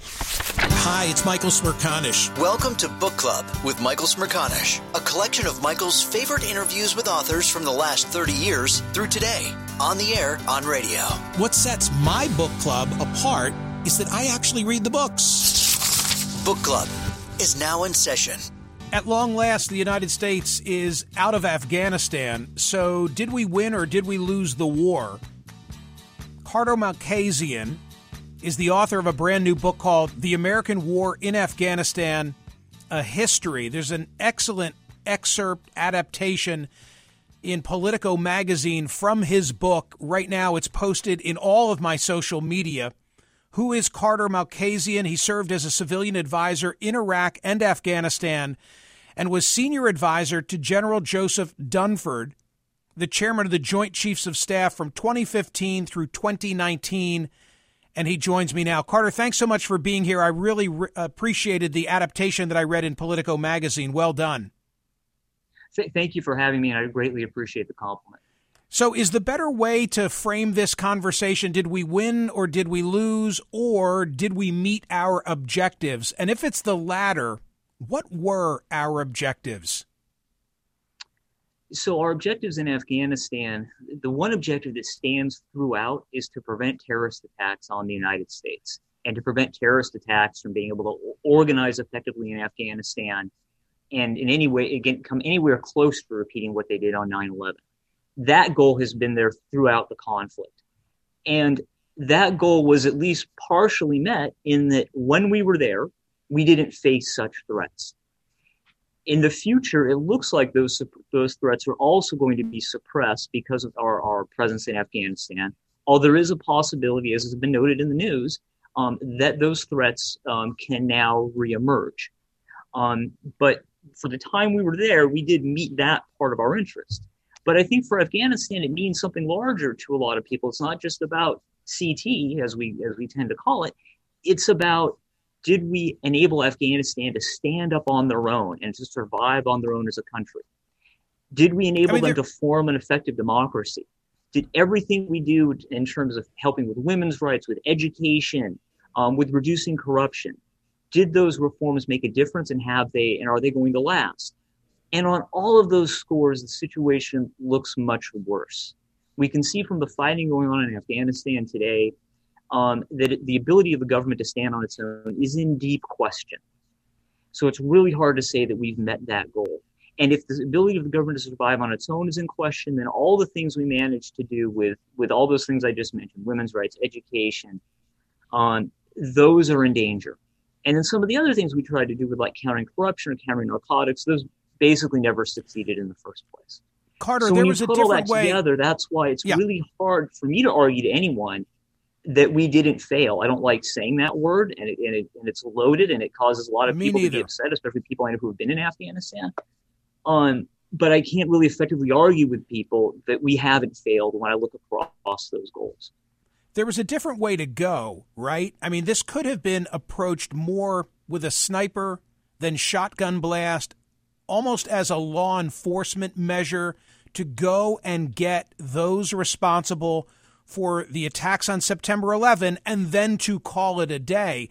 Hi, it's Michael Smerconish. Welcome to Book Club with Michael Smerconish, a collection of Michael's favorite interviews with authors from the last 30 years through today, on the air, on radio. What sets my book club apart is that I actually read the books. Book Club is now in session. At long last, the United States is out of Afghanistan. So, did we win or did we lose the war? Carter Malkasian is the author of a brand new book called The American War in Afghanistan A History. There's an excellent excerpt adaptation in Politico magazine from his book. Right now, it's posted in all of my social media. Who is Carter Malkasian? He served as a civilian advisor in Iraq and Afghanistan and was senior advisor to General Joseph Dunford, the chairman of the Joint Chiefs of Staff from 2015 through 2019 and he joins me now. Carter, thanks so much for being here. I really re- appreciated the adaptation that I read in Politico magazine. Well done. Thank you for having me, and I greatly appreciate the compliment. So, is the better way to frame this conversation did we win or did we lose, or did we meet our objectives? And if it's the latter, what were our objectives? So our objectives in Afghanistan, the one objective that stands throughout is to prevent terrorist attacks on the United States and to prevent terrorist attacks from being able to organize effectively in Afghanistan and in any way again come anywhere close to repeating what they did on 9/11. That goal has been there throughout the conflict. And that goal was at least partially met in that when we were there, we didn't face such threats in the future, it looks like those those threats are also going to be suppressed because of our, our presence in Afghanistan. Although there is a possibility, as has been noted in the news, um, that those threats um, can now reemerge. Um, but for the time we were there, we did meet that part of our interest. But I think for Afghanistan, it means something larger to a lot of people. It's not just about CT, as we as we tend to call it. It's about did we enable Afghanistan to stand up on their own and to survive on their own as a country? Did we enable I mean, them to form an effective democracy? Did everything we do in terms of helping with women's rights, with education, um, with reducing corruption, did those reforms make a difference and have they and are they going to last? And on all of those scores, the situation looks much worse. We can see from the fighting going on in Afghanistan today um, that the ability of the government to stand on its own is in deep question. So it's really hard to say that we've met that goal. And if the ability of the government to survive on its own is in question, then all the things we managed to do with, with all those things I just mentioned, women's rights, education, um, those are in danger. And then some of the other things we tried to do with like countering corruption or countering narcotics, those basically never succeeded in the first place. Carter, so there was a different that way. together, that's why it's Yeah. really hard for me to argue to anyone that we didn't fail. I don't like saying that word, and, it, and, it, and it's loaded, and it causes a lot of Me people to be upset, especially people I know who have been in Afghanistan. Um, but I can't really effectively argue with people that we haven't failed when I look across those goals. there was a different way to go, right? I mean, this could have been approached more with a sniper than shotgun blast, almost as a law enforcement measure to go and get those responsible for the attacks on September 11 and then to call it a day.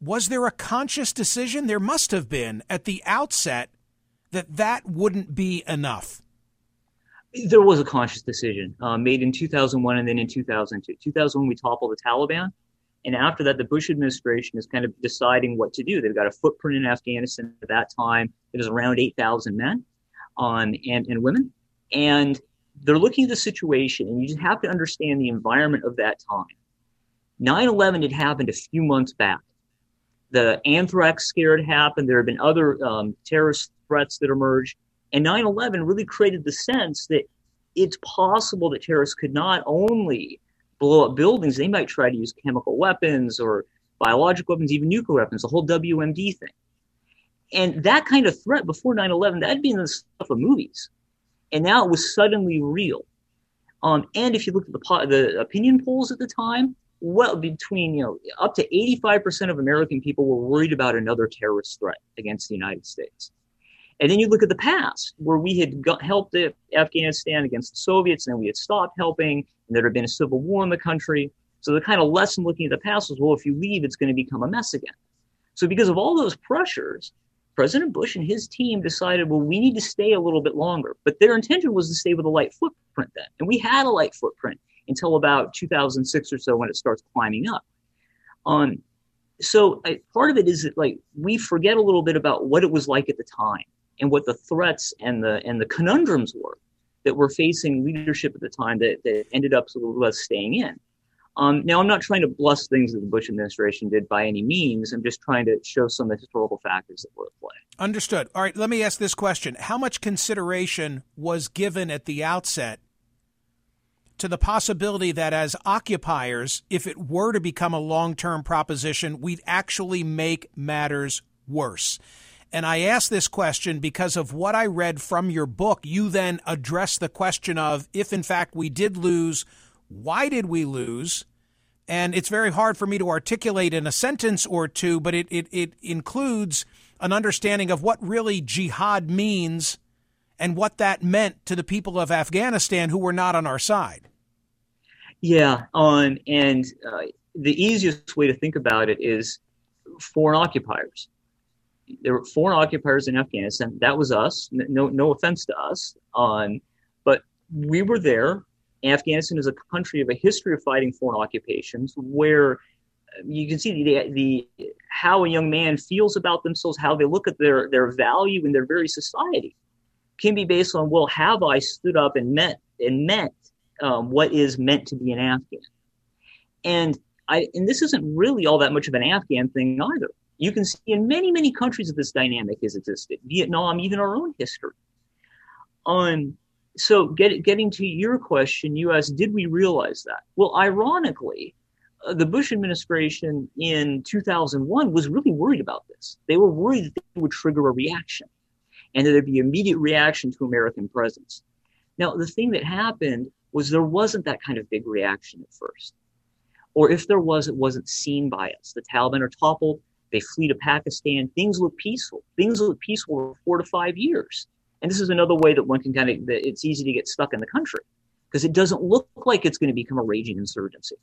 Was there a conscious decision? There must have been at the outset that that wouldn't be enough. There was a conscious decision uh, made in 2001 and then in 2002. 2001, we toppled the Taliban. And after that, the Bush administration is kind of deciding what to do. They've got a footprint in Afghanistan at that time that is around 8,000 men um, and, and women. And they're looking at the situation, and you just have to understand the environment of that time. 9 11 had happened a few months back. The anthrax scare had happened. There had been other um, terrorist threats that emerged. And 9 11 really created the sense that it's possible that terrorists could not only blow up buildings, they might try to use chemical weapons or biological weapons, even nuclear weapons, the whole WMD thing. And that kind of threat before 9 11, that'd been in the stuff of movies. And now it was suddenly real. Um, and if you look at the, the opinion polls at the time, well, between, you know, up to 85% of American people were worried about another terrorist threat against the United States. And then you look at the past, where we had got, helped Afghanistan against the Soviets, and then we had stopped helping, and there had been a civil war in the country. So the kind of lesson looking at the past was, well, if you leave, it's going to become a mess again. So because of all those pressures, President Bush and his team decided, well, we need to stay a little bit longer. But their intention was to stay with a light footprint then. And we had a light footprint until about 2006 or so when it starts climbing up. Um, so I, part of it is that like we forget a little bit about what it was like at the time and what the threats and the and the conundrums were that were facing leadership at the time that, that ended up with us staying in. Um, now, I'm not trying to bless things that the Bush administration did by any means. I'm just trying to show some of the historical factors that were at play. Understood. All right, let me ask this question. How much consideration was given at the outset to the possibility that as occupiers, if it were to become a long term proposition, we'd actually make matters worse? And I ask this question because of what I read from your book. You then address the question of if, in fact, we did lose, why did we lose? And it's very hard for me to articulate in a sentence or two, but it, it, it includes an understanding of what really jihad means and what that meant to the people of Afghanistan who were not on our side. Yeah, um, and uh, the easiest way to think about it is foreign occupiers. There were foreign occupiers in Afghanistan. That was us. No, no offense to us, um, but we were there. Afghanistan is a country of a history of fighting foreign occupations, where you can see the, the how a young man feels about themselves, how they look at their their value in their very society, can be based on well, have I stood up and met and met um, what is meant to be an Afghan, and I and this isn't really all that much of an Afghan thing either. You can see in many many countries that this dynamic has existed, Vietnam, even our own history. Um, so get, getting to your question, you asked, did we realize that? Well, ironically, uh, the Bush administration in 2001 was really worried about this. They were worried that they would trigger a reaction and that there'd be immediate reaction to American presence. Now, the thing that happened was there wasn't that kind of big reaction at first. Or if there was, it wasn't seen by us. The Taliban are toppled. They flee to Pakistan. Things look peaceful. Things look peaceful for four to five years. And this is another way that one can kind of, that it's easy to get stuck in the country because it doesn't look like it's going to become a raging insurgency.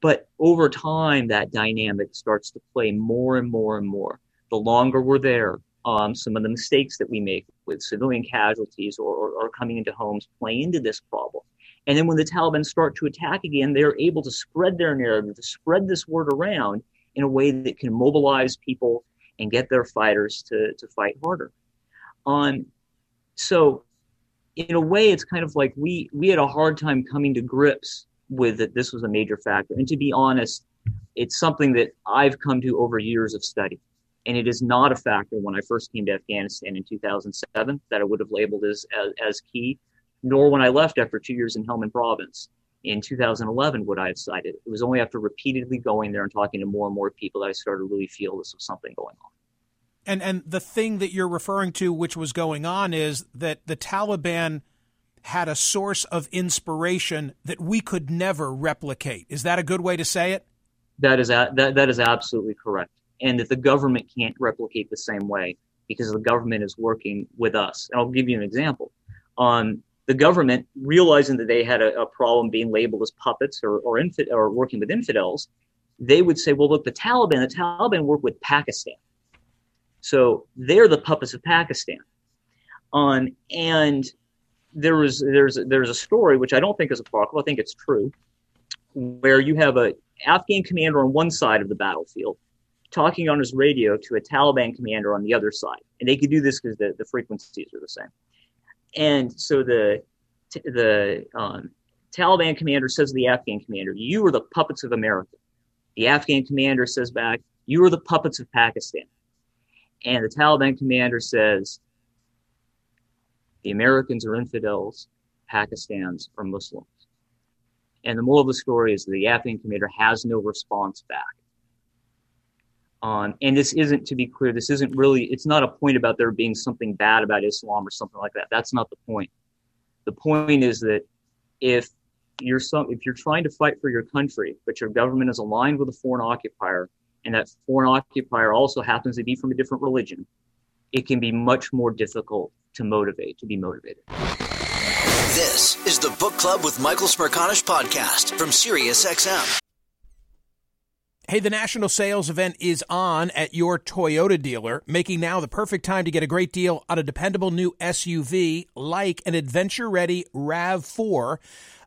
But over time, that dynamic starts to play more and more and more. The longer we're there, um, some of the mistakes that we make with civilian casualties or, or, or coming into homes play into this problem. And then when the Taliban start to attack again, they're able to spread their narrative, to spread this word around in a way that can mobilize people and get their fighters to, to fight harder. Um, so, in a way, it's kind of like we we had a hard time coming to grips with that this was a major factor. And to be honest, it's something that I've come to over years of study. And it is not a factor when I first came to Afghanistan in 2007 that I would have labeled as, as, as key, nor when I left after two years in Helmand province in 2011 would I have cited. It was only after repeatedly going there and talking to more and more people that I started to really feel this was something going on. And and the thing that you're referring to, which was going on, is that the Taliban had a source of inspiration that we could never replicate. Is that a good way to say it? That is that that is absolutely correct, and that the government can't replicate the same way because the government is working with us. And I'll give you an example. Um, the government, realizing that they had a, a problem being labeled as puppets or or, infi- or working with infidels, they would say, "Well, look, the Taliban, the Taliban work with Pakistan, so they're the puppets of Pakistan." Um, and there was there's there's a story which I don't think is apocryphal. I think it's true, where you have a Afghan commander on one side of the battlefield talking on his radio to a Taliban commander on the other side, and they could do this because the, the frequencies are the same. And so the the um, Taliban commander says to the Afghan commander, "You are the puppets of America." The Afghan commander says back, "You are the puppets of Pakistan." And the Taliban commander says, "The Americans are infidels, Pakistans are Muslims." And the moral of the story is the Afghan commander has no response back. Um, and this isn't, to be clear, this isn't really, it's not a point about there being something bad about Islam or something like that. That's not the point. The point is that if you're some, if you're trying to fight for your country, but your government is aligned with a foreign occupier, and that foreign occupier also happens to be from a different religion, it can be much more difficult to motivate, to be motivated. This is the Book Club with Michael Smerconish podcast from SiriusXM. Hey, the national sales event is on at your Toyota dealer, making now the perfect time to get a great deal on a dependable new SUV like an adventure ready RAV4.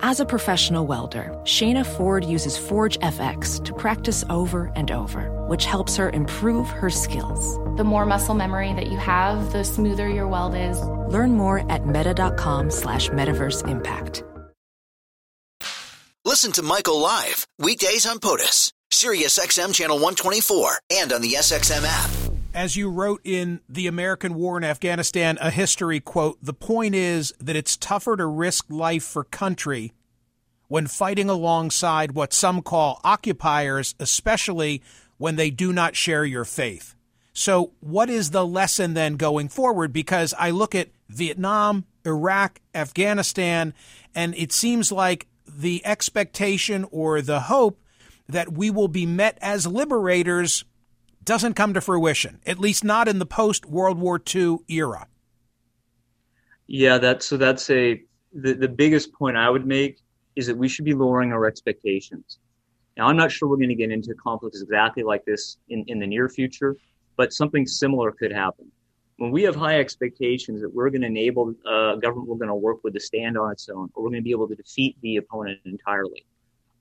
As a professional welder, Shayna Ford uses Forge FX to practice over and over, which helps her improve her skills. The more muscle memory that you have, the smoother your weld is. Learn more at meta.com slash metaverse impact. Listen to Michael live weekdays on POTUS. Sirius XM channel 124 and on the SXM app. As you wrote in The American War in Afghanistan, a history quote, the point is that it's tougher to risk life for country when fighting alongside what some call occupiers, especially when they do not share your faith. So, what is the lesson then going forward? Because I look at Vietnam, Iraq, Afghanistan, and it seems like the expectation or the hope that we will be met as liberators doesn't come to fruition, at least not in the post World War II era. Yeah, that's so that's a the, the biggest point I would make is that we should be lowering our expectations. Now, I'm not sure we're going to get into conflicts exactly like this in, in the near future, but something similar could happen. When we have high expectations that we're going to enable a uh, government we're going to work with to stand on its own, or we're going to be able to defeat the opponent entirely,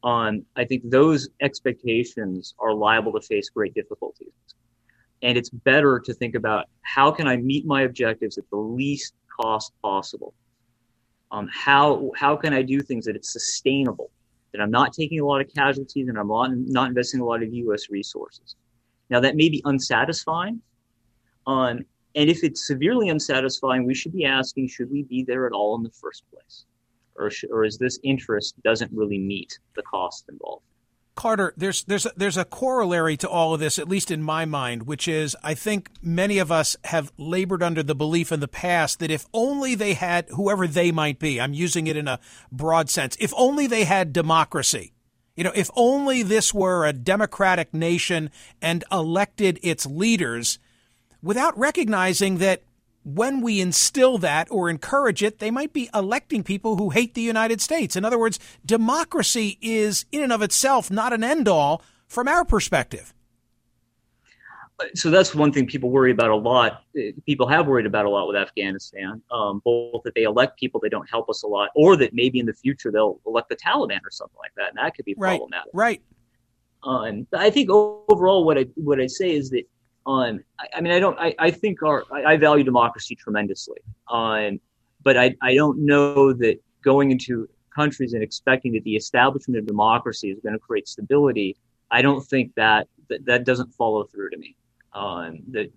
on, I think those expectations are liable to face great difficulties. And it's better to think about how can I meet my objectives at the least cost possible? Um, how how can I do things that it's sustainable, that I'm not taking a lot of casualties and I'm not, not investing a lot of U.S. resources. Now that may be unsatisfying, um, and if it's severely unsatisfying, we should be asking, should we be there at all in the first place? Or, or is this interest doesn't really meet the cost involved? Carter, there's there's a, there's a corollary to all of this, at least in my mind, which is I think many of us have labored under the belief in the past that if only they had whoever they might be, I'm using it in a broad sense, if only they had democracy, you know, if only this were a democratic nation and elected its leaders, without recognizing that when we instill that or encourage it, they might be electing people who hate the United States. In other words, democracy is in and of itself not an end all from our perspective. So that's one thing people worry about a lot. People have worried about a lot with Afghanistan, um, both that they elect people that don't help us a lot, or that maybe in the future they'll elect the Taliban or something like that, and that could be right, problematic. Right. Um, I think overall, what I what I say is that on I, I mean I don't I, I think our I, I value democracy tremendously. On but I, I don't know that going into countries and expecting that the establishment of democracy is going to create stability I don't think that that, that doesn't follow through to me. Um, that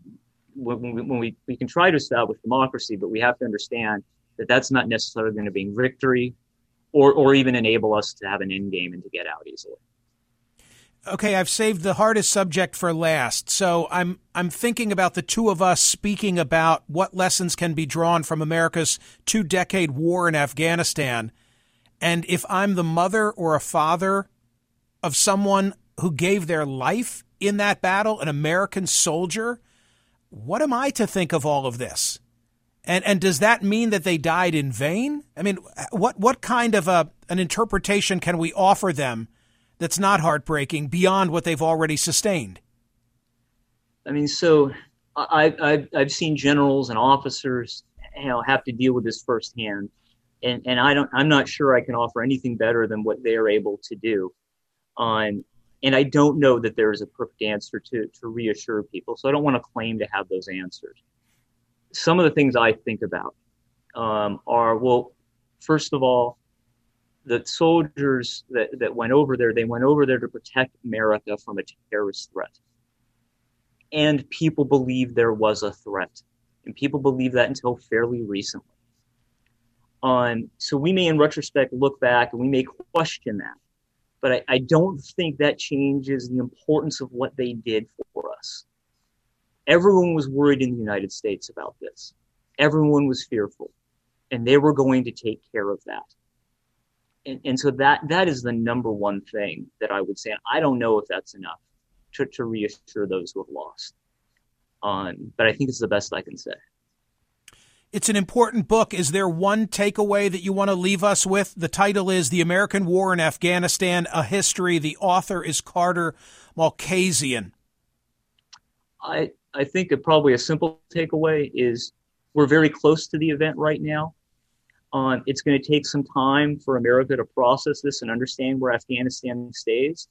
when, we, when we, we can try to establish democracy but we have to understand that that's not necessarily going to bring victory or or even enable us to have an end game and to get out easily okay, I've saved the hardest subject for last. So I'm I'm thinking about the two of us speaking about what lessons can be drawn from America's two-decade war in Afghanistan. And if I'm the mother or a father of someone who gave their life in that battle, an American soldier, what am I to think of all of this? And and does that mean that they died in vain? I mean, what what kind of a an interpretation can we offer them that's not heartbreaking beyond what they've already sustained? I mean, so I, I've, I've seen generals and officers you know have to deal with this firsthand, and and I don't I'm not sure I can offer anything better than what they are able to do. Um, and I don't know that there is a perfect answer to to reassure people, so I don't want to claim to have those answers. Some of the things I think about um, are well, first of all, the soldiers that, that went over there, they went over there to protect America from a terrorist threat. And people believed there was a threat. And people believed that until fairly recently. Um, so we may, in retrospect, look back and we may question that. But I, I don't think that changes the importance of what they did for us. Everyone was worried in the United States about this. Everyone was fearful. And they were going to take care of that and, and so that that is the number one thing that I would say. I don't know if that's enough to, to reassure those who have lost. Um, but I think it's the best I can say. It's an important book. Is there one takeaway that you want to leave us with? The title is The American War in Afghanistan, A History. The author is Carter Malkasian. I, I think probably a simple takeaway is we're very close to the event right now on it's going to take some time for America to process this and understand where Afghanistan stays.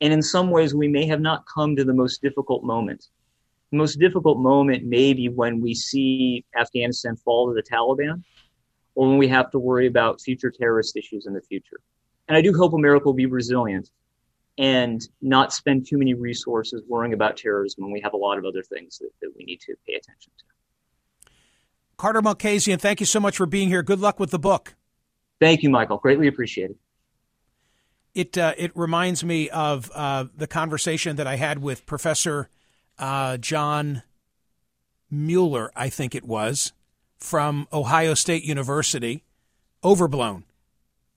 And in some ways, we may have not come to the most difficult moment. The most difficult moment may be when we see Afghanistan fall to the Taliban or when we have to worry about future terrorist issues in the future. And I do hope America will be resilient. and not spend too many resources worrying about terrorism when we have a lot of other things that, that we need to pay attention to. Carter Malkasian, thank you so much for being here. Good luck with the book. Thank you, Michael. Greatly appreciated. It uh, it reminds me of uh, the conversation that I had with Professor uh, John Mueller, I think it was, from Ohio State University. Overblown,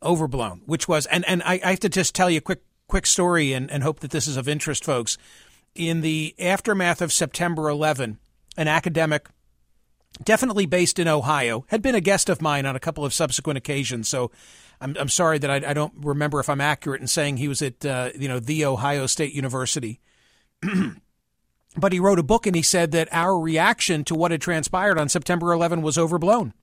overblown. Which was, and and I, I have to just tell you a quick quick story, and, and hope that this is of interest, folks. In the aftermath of September 11, an academic definitely based in Ohio, had been a guest of mine on a couple of subsequent occasions. So I'm, I'm sorry that I, I don't remember if I'm accurate in saying he was at, uh, you know, the Ohio State University. but he wrote a book and he said that our reaction to what had transpired on September 11 was overblown.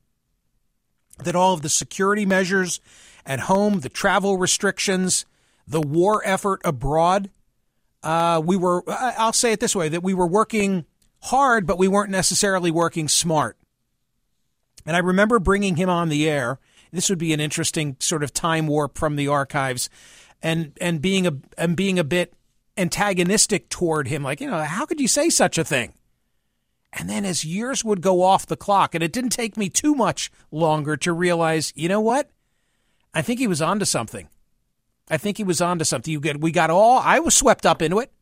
That all of the security measures at home, the travel restrictions, the war effort abroad, uh, we were, I'll say it this way, that we were working hard, but we weren't necessarily working smart. And I remember bringing him on the air. This would be an interesting sort of time warp from the archives, and and being a and being a bit antagonistic toward him, like you know, how could you say such a thing? And then as years would go off the clock, and it didn't take me too much longer to realize, you know what? I think he was onto something. I think he was onto something. You get, we got all. I was swept up into it.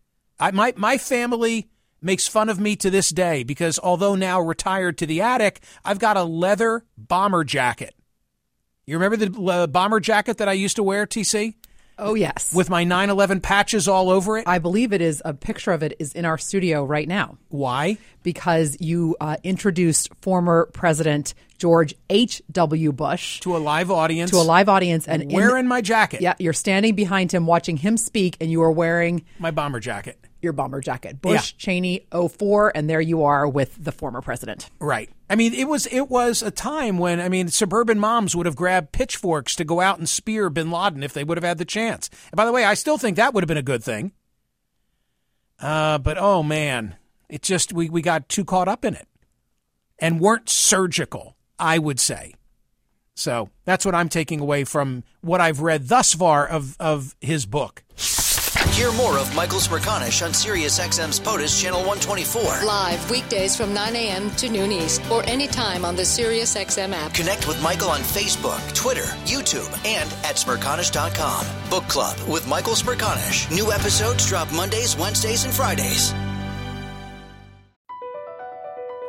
I my my family makes fun of me to this day because although now retired to the attic, I've got a leather bomber jacket. You remember the uh, bomber jacket that I used to wear, TC? Oh yes, with my 9/11 patches all over it. I believe it is a picture of it is in our studio right now. Why? Because you uh, introduced former President George H. W. Bush to a live audience. To a live audience, and wearing in, my jacket. Yeah, you're standing behind him, watching him speak, and you are wearing my bomber jacket your bomber jacket. Bush, yeah. Cheney, 04, and there you are with the former president. Right. I mean, it was it was a time when I mean, suburban moms would have grabbed pitchforks to go out and spear Bin Laden if they would have had the chance. And by the way, I still think that would have been a good thing. Uh, but oh man, it just we we got too caught up in it, and weren't surgical. I would say. So that's what I'm taking away from what I've read thus far of of his book. Hear more of Michael Smerconish on SiriusXM's POTUS Channel 124. Live weekdays from 9 a.m. to noon East or anytime on the SiriusXM app. Connect with Michael on Facebook, Twitter, YouTube, and at Smerconish.com. Book Club with Michael Smerconish. New episodes drop Mondays, Wednesdays, and Fridays.